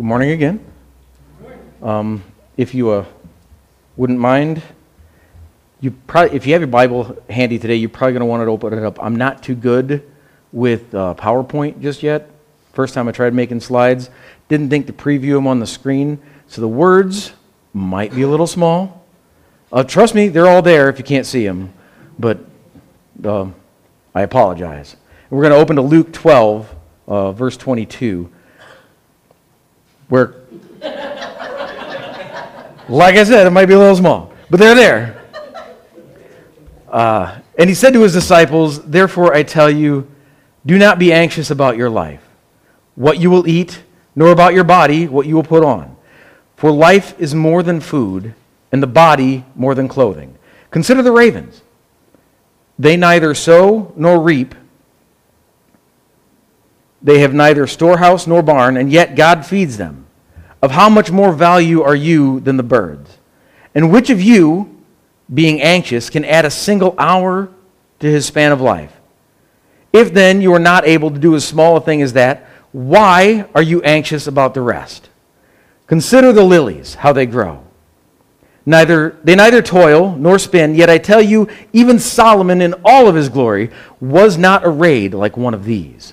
Good morning again. Um, if you uh, wouldn't mind, you probably, if you have your Bible handy today, you're probably going to want to open it up. I'm not too good with uh, PowerPoint just yet. First time I tried making slides, didn't think to preview them on the screen, so the words might be a little small. Uh, trust me, they're all there if you can't see them, but uh, I apologize. We're going to open to Luke 12, uh, verse 22 where, like I said, it might be a little small, but they're there. Uh, and he said to his disciples, Therefore I tell you, do not be anxious about your life, what you will eat, nor about your body, what you will put on. For life is more than food, and the body more than clothing. Consider the ravens. They neither sow nor reap. They have neither storehouse nor barn, and yet God feeds them. Of how much more value are you than the birds? And which of you, being anxious, can add a single hour to his span of life? If then you are not able to do as small a thing as that, why are you anxious about the rest? Consider the lilies, how they grow. Neither, they neither toil nor spin, yet I tell you, even Solomon in all of his glory was not arrayed like one of these.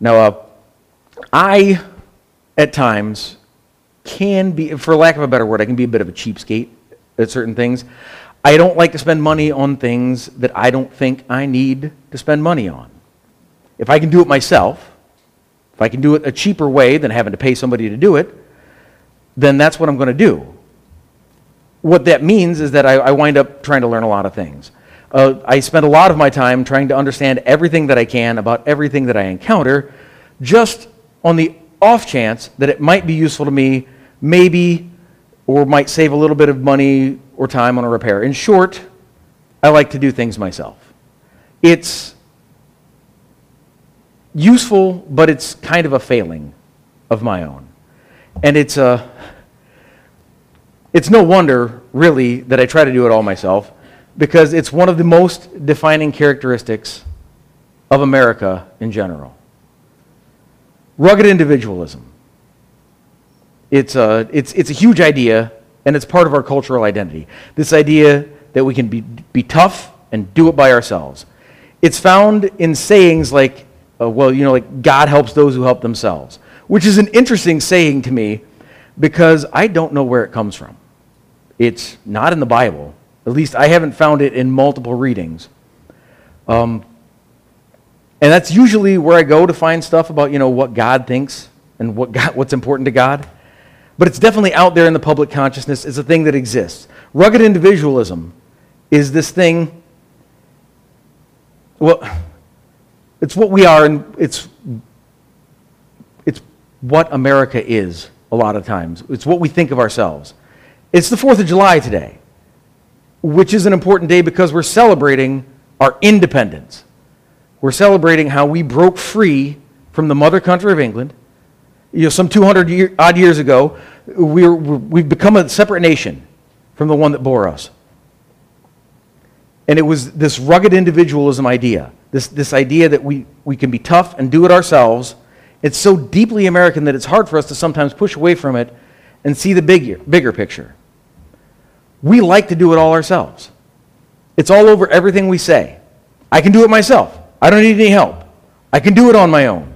Now, uh, I at times can be, for lack of a better word, I can be a bit of a cheapskate at certain things. I don't like to spend money on things that I don't think I need to spend money on. If I can do it myself, if I can do it a cheaper way than having to pay somebody to do it, then that's what I'm going to do. What that means is that I, I, wind up trying to learn a lot of things. Uh, I spend a lot of my time trying to understand everything that I can about everything that I encounter, just on the off chance that it might be useful to me, maybe, or might save a little bit of money or time on a repair. In short, I like to do things myself. It's useful, but it's kind of a failing of my own. And it's, a, uh, it's no wonder, really, that I try to do it all myself, because it's one of the most defining characteristics of America in general. Rugged individualism. It's a, it's, it's a huge idea, and it's part of our cultural identity. This idea that we can be, be tough and do it by ourselves. It's found in sayings like, uh, well, you know, like, God helps those who help themselves, which is an interesting saying to me because I don't know where it comes from. It's not in the Bible. At least I haven't found it in multiple readings. Um, and that's usually where I go to find stuff about, you know, what God thinks and what God, what's important to God. But it's definitely out there in the public consciousness. It's a thing that exists. Rugged individualism is this thing, well, it's what we are, and it's, it's what America is a lot of times. It's what we think of ourselves. It's the 4th of July today, which is an important day because we're celebrating our independence. We're celebrating how we broke free from the mother country of England. You know, some 200 year, odd years ago, we're, we've become a separate nation from the one that bore us. And it was this rugged individualism idea, this, this idea that we, we can be tough and do it ourselves. It's so deeply American that it's hard for us to sometimes push away from it and see the bigger, bigger picture. We like to do it all ourselves. It's all over everything we say. I can do it myself. I don't need any help. I can do it on my own.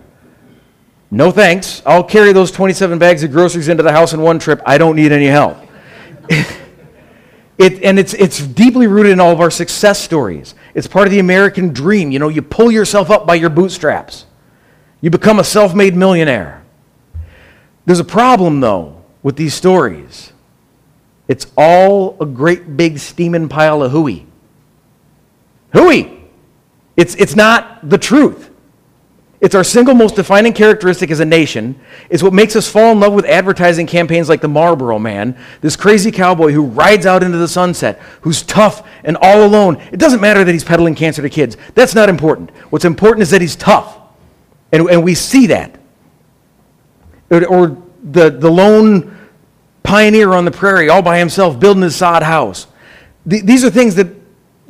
No thanks. I'll carry those 27 bags of groceries into the house in one trip. I don't need any help. it, and it's, it's deeply rooted in all of our success stories. It's part of the American dream. You know, you pull yourself up by your bootstraps, you become a self made millionaire. There's a problem, though, with these stories. It's all a great big steaming pile of hooey. Hooey! It's, it's not the truth. It's our single most defining characteristic as a nation. It's what makes us fall in love with advertising campaigns like the Marlboro Man, this crazy cowboy who rides out into the sunset, who's tough and all alone. It doesn't matter that he's peddling cancer to kids. That's not important. What's important is that he's tough. And, and we see that. Or, or the, the lone pioneer on the prairie all by himself building his sod house. Th- these are things that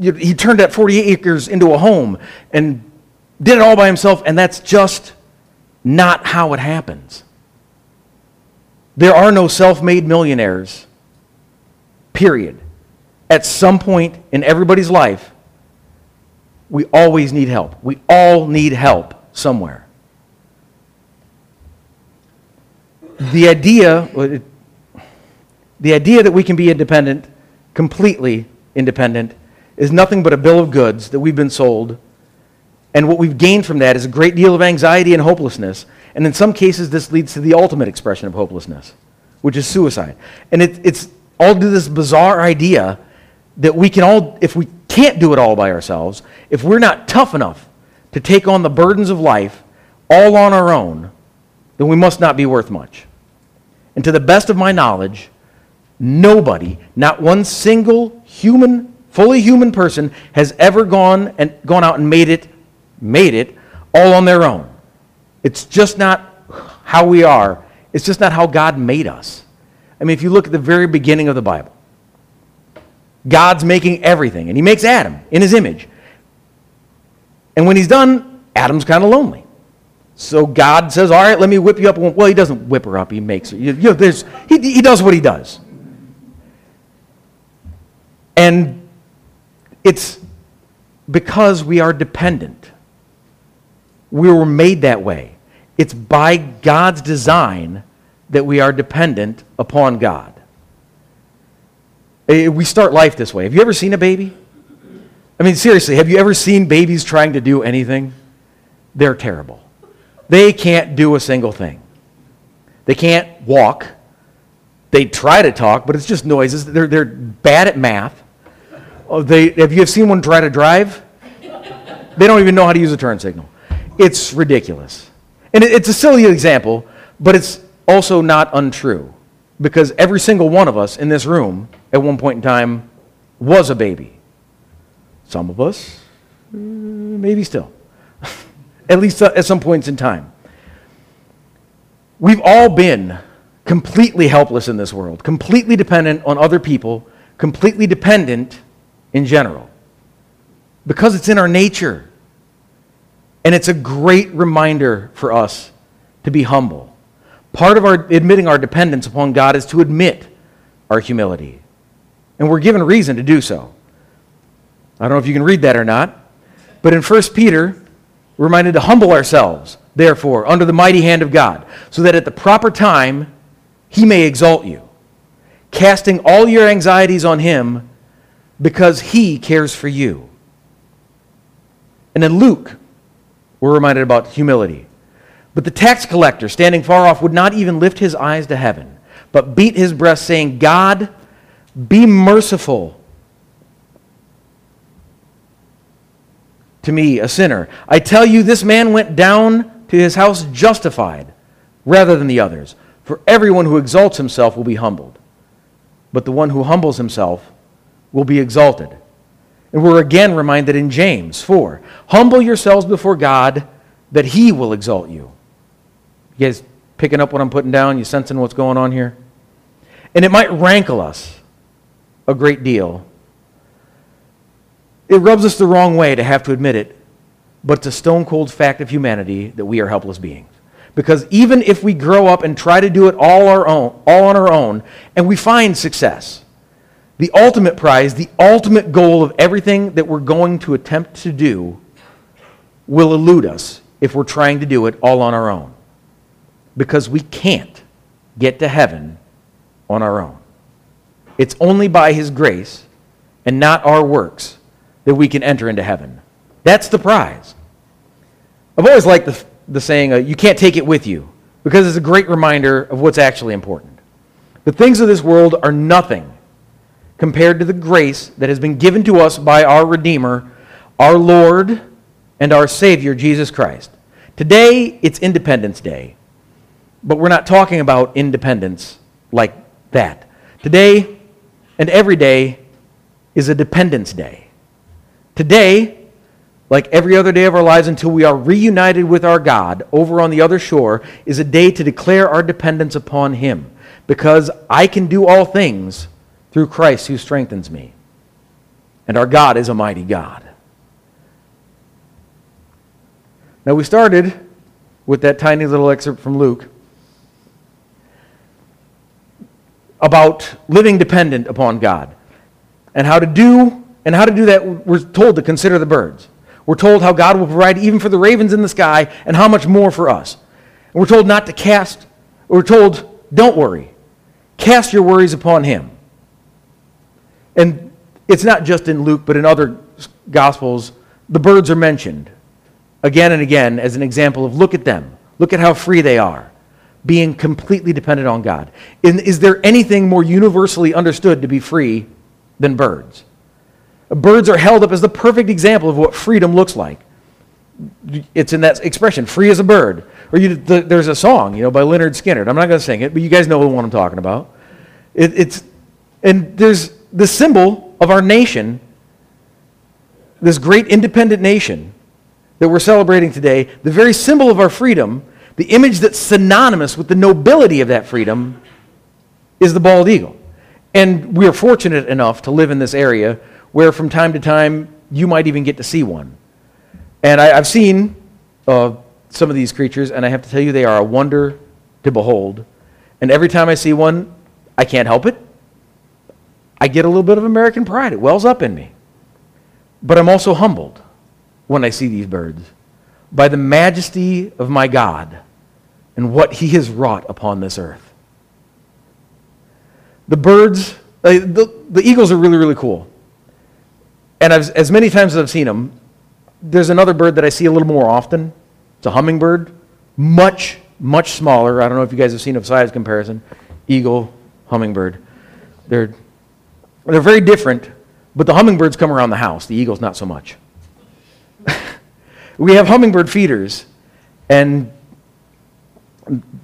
he turned that 40 acres into a home and did it all by himself, and that's just not how it happens. There are no self made millionaires, period. At some point in everybody's life, we always need help. We all need help somewhere. The idea, the idea that we can be independent, completely independent, is nothing but a bill of goods that we've been sold and what we've gained from that is a great deal of anxiety and hopelessness. And in some cases, this leads to the ultimate expression of hopelessness, which is suicide. And it, it's all to this bizarre idea that we can all, if we can't do it all by ourselves, if we're not tough enough to take on the burdens of life all on our own, then we must not be worth much. And to the best of my knowledge, nobody, not one single human, fully human person, has ever gone and gone out and made it made it all on their own. It's just not how we are. It's just not how God made us. I mean, if you look at the very beginning of the Bible, God's making everything, and He makes Adam in His image. And when He's done, Adam's kind of lonely. So God says, All right, let me whip you up. Well, He doesn't whip her up, He makes her. You know, he, he does what He does. And it's because we are dependent. We were made that way. It's by God's design that we are dependent upon God. Eh, we start life this way. Have you ever seen a baby? I mean, seriously, have you ever seen babies trying to do anything? They're terrible. They can't do a single thing. They can't walk. They try to talk, but it's just noises. They're, they're bad at math. Oh, they, have you have seen one try to drive? They don't even know how to use a turn signal. It's ridiculous. And it's a silly example, but it's also not untrue. Because every single one of us in this room at one point in time was a baby. Some of us, uh, maybe still. at least uh, at some points in time. We've all been completely helpless in this world, completely dependent on other people, completely dependent in general. Because it's in our nature. And it's a great reminder for us to be humble. Part of our admitting our dependence upon God is to admit our humility. And we're given reason to do so. I don't know if you can read that or not, but in 1 Peter, we're reminded to humble ourselves, therefore, under the mighty hand of God, so that at the proper time he may exalt you, casting all your anxieties on him because he cares for you. And then Luke we're reminded about humility. But the tax collector, standing far off, would not even lift his eyes to heaven, but beat his breast, saying, God, be merciful to me, a sinner. I tell you, this man went down to his house justified rather than the others. For everyone who exalts himself will be humbled, but the one who humbles himself will be exalted. And we're again reminded in James 4 Humble yourselves before God, that he will exalt you. You guys picking up what I'm putting down? You sensing what's going on here? And it might rankle us a great deal. It rubs us the wrong way to have to admit it, but it's a stone cold fact of humanity that we are helpless beings. Because even if we grow up and try to do it all, our own, all on our own, and we find success, the ultimate prize, the ultimate goal of everything that we're going to attempt to do will elude us if we're trying to do it all on our own. Because we can't get to heaven on our own. It's only by His grace and not our works that we can enter into heaven. That's the prize. I've always liked the, the saying, uh, you can't take it with you, because it's a great reminder of what's actually important. The things of this world are nothing compared to the grace that has been given to us by our Redeemer, our Lord, and our Savior, Jesus Christ. Today, it's Independence Day, but we're not talking about independence like that. Today and every day is a Dependence Day. Today, like every other day of our lives until we are reunited with our God over on the other shore, is a day to declare our dependence upon Him because I can do all things through Christ who strengthens me. And our God is a mighty God. Now, we started with that tiny little excerpt from Luke about living dependent upon God and how to do and how to do that we're told to consider the birds we're told how god will provide even for the ravens in the sky and how much more for us. And we're told not to cast we're told don't worry. Cast your worries upon him. And it's not just in luke but in other gospels the birds are mentioned again and again as an example of look at them. Look at how free they are being completely dependent on god. Is there anything more universally understood to be free than birds. Birds are held up as the perfect example of what freedom looks like. It's in that expression, free as a bird. Or you, the, there's a song, you know, by Lynyrd Skynyrd. I'm not going to sing it, but you guys know what I'm talking about. It, it's, and there's the symbol of our nation, this great independent nation that we're celebrating today, the very symbol of our freedom, the image that's synonymous with the nobility of that freedom, is the bald eagle. And we are fortunate enough to live in this area where from time to time you might even get to see one. And I, have seen uh, some of these creatures, and I have to tell you, they are a wonder to behold. And every time I see one, I can't help it. I get a little bit of American pride. It wells up in me. But I'm also humbled when I see these birds by the majesty of my God and what he has wrought upon this earth. The birds, uh, the, the eagles are really, really cool. And I've, as many times as I've seen them, there's another bird that I see a little more often. It's a hummingbird, much, much smaller. I don't know if you guys have seen a size comparison. Eagle, hummingbird. They're, they're very different, but the hummingbirds come around the house. The eagles, not so much. we have hummingbird feeders, and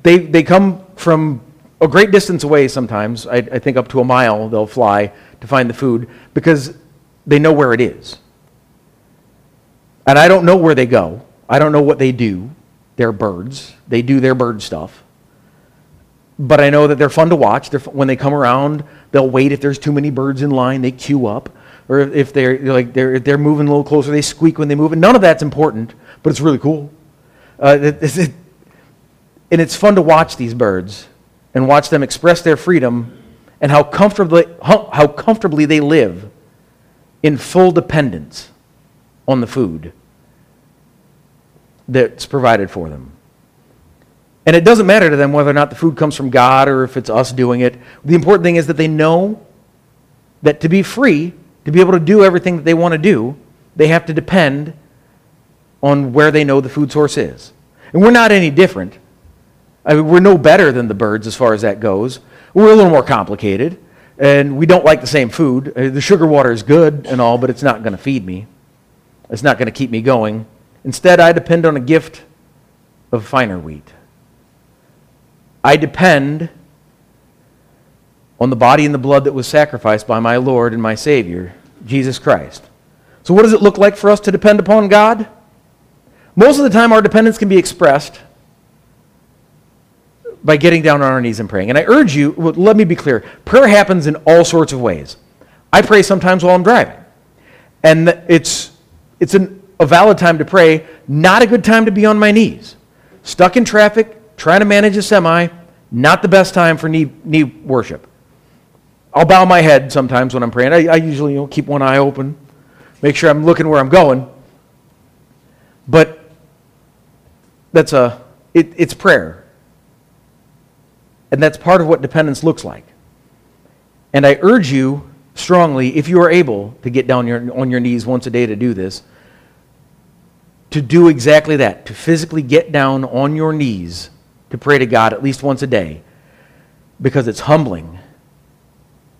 they, they come from a great distance away sometimes, I, I, think up to a mile, they'll fly to find the food because they know where it is. And I don't know where they go. I don't know what they do. They're birds. They do their bird stuff. But I know that they're fun to watch. When they come around, they'll wait if there's too many birds in line. They queue up. Or if they're, like, they're, if they're moving a little closer, they squeak when they move. And none of that's important, but it's really cool. Uh, it, it, and it's fun to watch these birds and watch them express their freedom and how comfortably, how comfortably they live in full dependence on the food that's provided for them. And it doesn't matter to them whether or not the food comes from God or if it's us doing it. The important thing is that they know that to be free, to be able to do everything that they want to do, they have to depend on where they know the food source is. And we're not any different. I mean, we're no better than the birds as far as that goes. We're a little more complicated, and we don't like the same food. Uh, the sugar water is good and all, but it's not going to feed me. It's not going to keep me going. Instead, I depend on a gift of finer wheat. I depend on the body and the blood that was sacrificed by my Lord and my Savior, Jesus Christ. So, what does it look like for us to depend upon God? Most of the time, our dependence can be expressed by getting down on our knees and praying. And I urge you, well, let me be clear prayer happens in all sorts of ways. I pray sometimes while I'm driving. And it's, it's an, a valid time to pray, not a good time to be on my knees. Stuck in traffic, trying to manage a semi, not the best time for knee, knee worship. I'll bow my head sometimes when I'm praying. I, I usually you know, keep one eye open, make sure I'm looking where I'm going. But that's a, it, it's prayer. And that's part of what dependence looks like. And I urge you strongly, if you are able to get down your, on your knees once a day to do this, to do exactly that, to physically get down on your knees to pray to God at least once a day, because it's humbling.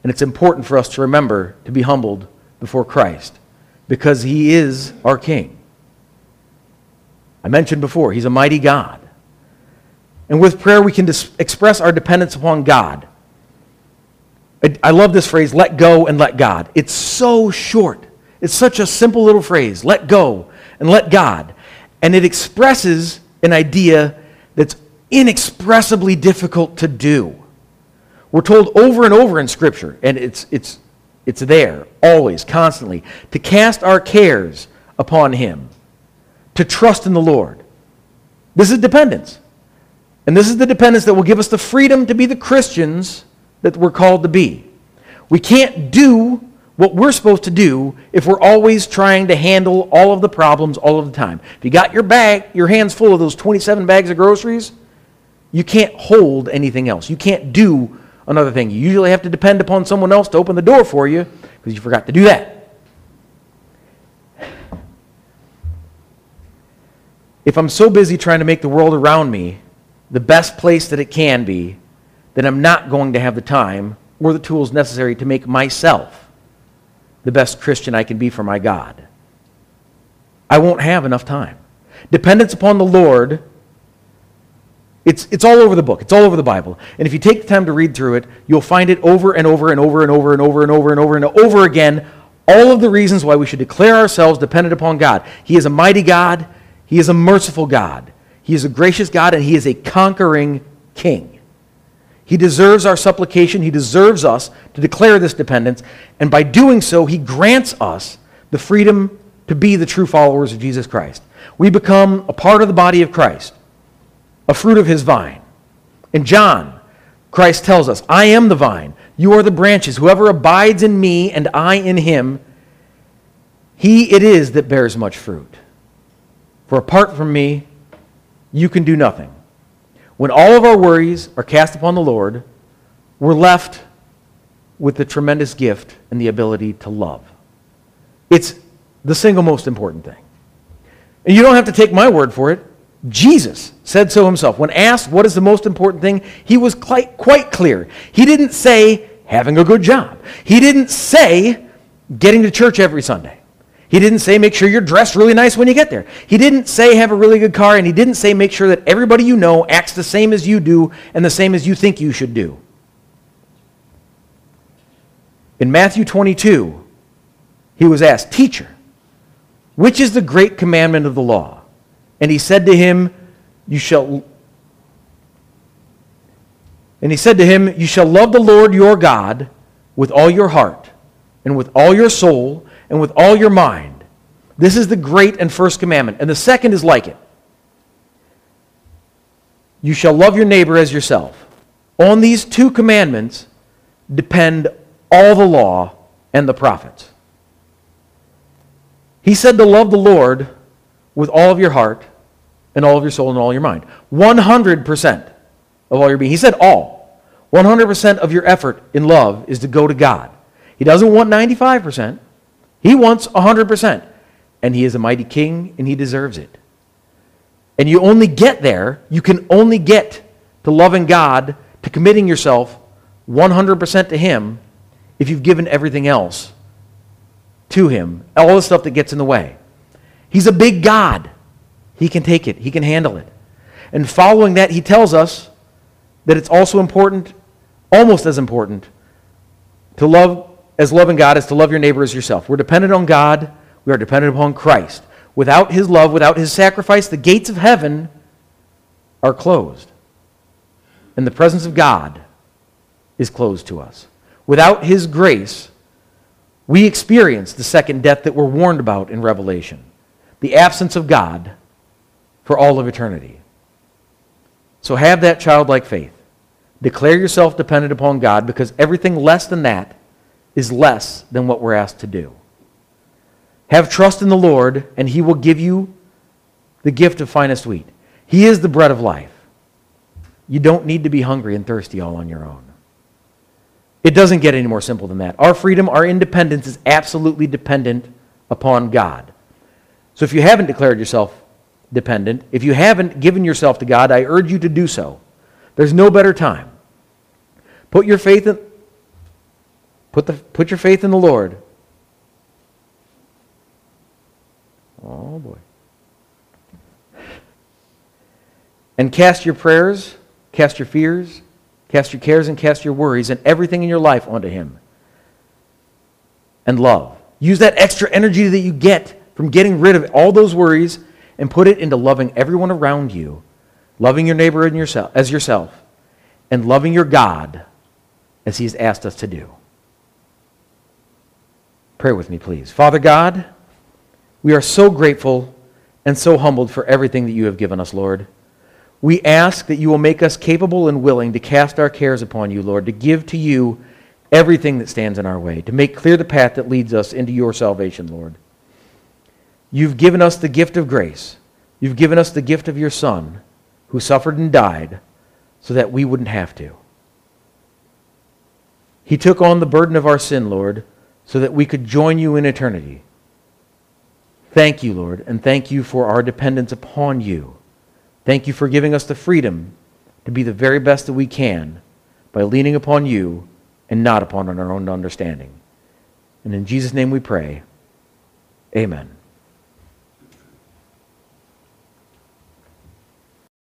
And it's important for us to remember to be humbled before Christ, because He is our King. I mentioned before, He's a mighty God. And with prayer, we can dis- express our dependence upon God. I, I love this phrase, let go and let God. It's so short. It's such a simple little phrase, let go and let God. And it expresses an idea that's inexpressibly difficult to do. We're told over and over in Scripture, and it's, it's, it's there, always, constantly, to cast our cares upon Him, to trust in the Lord. This is dependence. And this is the dependence that will give us the freedom to be the Christians that we're called to be. We can't do what we're supposed to do if we're always trying to handle all of the problems all of the time. If you got your bag, your hands full of those 27 bags of groceries, you can't hold anything else. You can't do another thing. You usually have to depend upon someone else to open the door for you because you forgot to do that. If I'm so busy trying to make the world around me the best place that it can be, then I'm not going to have the time or the tools necessary to make myself the best Christian I can be for my God. I won't have enough time. Dependence upon the Lord, it's, it's all over the book, it's all over the Bible. And if you take the time to read through it, you'll find it over and over and over and over and over and over and over and over again. All of the reasons why we should declare ourselves dependent upon God. He is a mighty God, He is a merciful God, He is a gracious God, and He is a conquering King. He deserves our supplication. He deserves us to declare this dependence. And by doing so, He grants us the freedom to be the true followers of Jesus Christ. We become a part of the body of Christ, a fruit of His vine. In John, Christ tells us, I am the vine, you are the branches. Whoever abides in me and I in him, he it is that bears much fruit. For apart from me, you can do nothing. When all of our worries are cast upon the Lord, we're left with the tremendous gift and the ability to love. It's the single most important thing. And you don't have to take my word for it. Jesus said so himself. When asked what is the most important thing, he was quite, quite clear. He didn't say having a good job, he didn't say getting to church every Sunday. He didn't say make sure you're dressed really nice when you get there. He didn't say have a really good car, and he didn't say make sure that everybody you know acts the same as you do and the same as you think you should do. In Matthew 22, he was asked, Teacher, which is the great commandment of the law? And he said to him, You shall. And he said to him, You shall love the Lord your God with all your heart, and with all your soul, and with all your mind. This is the great and first commandment. And the second is like it. You shall love your neighbor as yourself. On these two commandments depend all the law and the prophets. He said to love the Lord with all of your heart and all of your soul and all your mind. 100% of all your being. He said all. 100% of your effort in love is to go to God. He doesn't want 95%. He wants 100%. And he is a mighty king, and he deserves it. And you only get there, you can only get to loving God, to committing yourself 100% to him, if you've given everything else to him, all the stuff that gets in the way. He's a big God. He can take it, he can handle it. And following that, he tells us that it's also important, almost as important, to love as loving God is to love your neighbor as yourself. We're dependent on God, we are dependent upon Christ. Without his love, without his sacrifice, the gates of heaven are closed. And the presence of God is closed to us. Without his grace, we experience the second death that we're warned about in Revelation the absence of God for all of eternity. So have that childlike faith. Declare yourself dependent upon God because everything less than that is less than what we're asked to do. Have trust in the Lord, and He will give you the gift of finest wheat. He is the bread of life. You don't need to be hungry and thirsty all on your own. It doesn't get any more simple than that. Our freedom, our independence is absolutely dependent upon God. So if you haven't declared yourself dependent, if you haven't given yourself to God, I urge you to do so. There's no better time. Put your faith in, Put, the, put your faith in the Lord. Oh, boy. And cast your prayers, cast your fears, cast your cares, and cast your worries and everything in your life onto Him. And love. Use that extra energy that you get from getting rid of all those worries and put it into loving everyone around you, loving your neighbor and yourself, as yourself, and loving your God as He's asked us to do. Pray with me, please. Father God, we are so grateful and so humbled for everything that you have given us, Lord. We ask that you will make us capable and willing to cast our cares upon you, Lord, to give to you everything that stands in our way, to make clear the path that leads us into your salvation, Lord. You've given us the gift of grace. You've given us the gift of your Son, who suffered and died so that we wouldn't have to. He took on the burden of our sin, Lord, so that we could join you in eternity. Thank you, Lord, and thank you for our dependence upon you. Thank you for giving us the freedom to be the very best that we can by leaning upon you and not upon our own understanding. And in Jesus' name we pray. Amen.